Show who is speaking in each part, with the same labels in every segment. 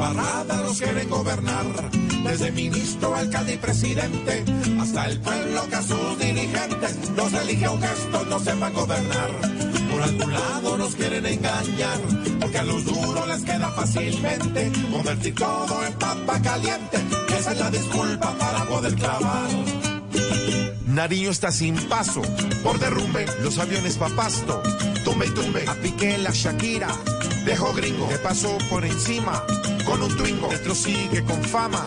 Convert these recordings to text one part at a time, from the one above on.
Speaker 1: Embarrada nos quieren gobernar, desde ministro, alcalde y presidente, hasta el pueblo que a sus dirigentes los elige un gesto, no sepan gobernar. Por algún lado nos quieren engañar, porque a los duros les queda fácilmente convertir todo en papa caliente. Esa es la disculpa para poder clavar. Nariño está sin paso, por derrumbe, los aviones pa' pasto, tumbe y tumbe, a pique la Shakira, dejo gringo, te pasó por encima, con un twingo, otro sigue con fama.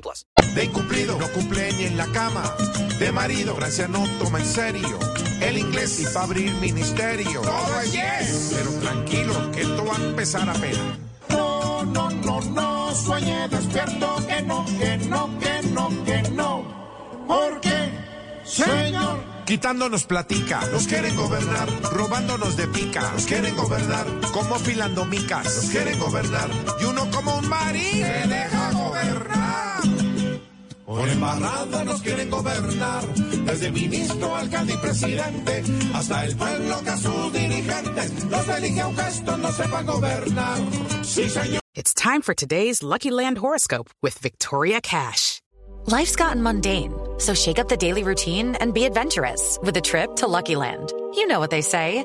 Speaker 2: plus.
Speaker 1: De incumplido, no cumple ni en la cama. De marido, Francia no toma en serio. El inglés y para abrir ministerio. Todo es yes. Pero tranquilo, que esto va a empezar apenas. No, no, no, no, sueñe despierto, que no, que no, que no, que no. Porque, señor. Quitándonos platica, nos quieren gobernar, robándonos de pica, nos quieren gobernar, como filando micas, nos quieren gobernar, y uno como un marín se deja gobernar. Por embarrada nos quieren gobernar, desde ministro, alcalde y presidente, hasta el pueblo que a sus dirigentes los elige a un gesto, no sepan gobernar. Sí, señor.
Speaker 3: It's time for today's Lucky Land horoscope with Victoria Cash.
Speaker 4: Life's gotten mundane, so shake up the daily routine and be adventurous with a trip to Lucky Land. You know what they say.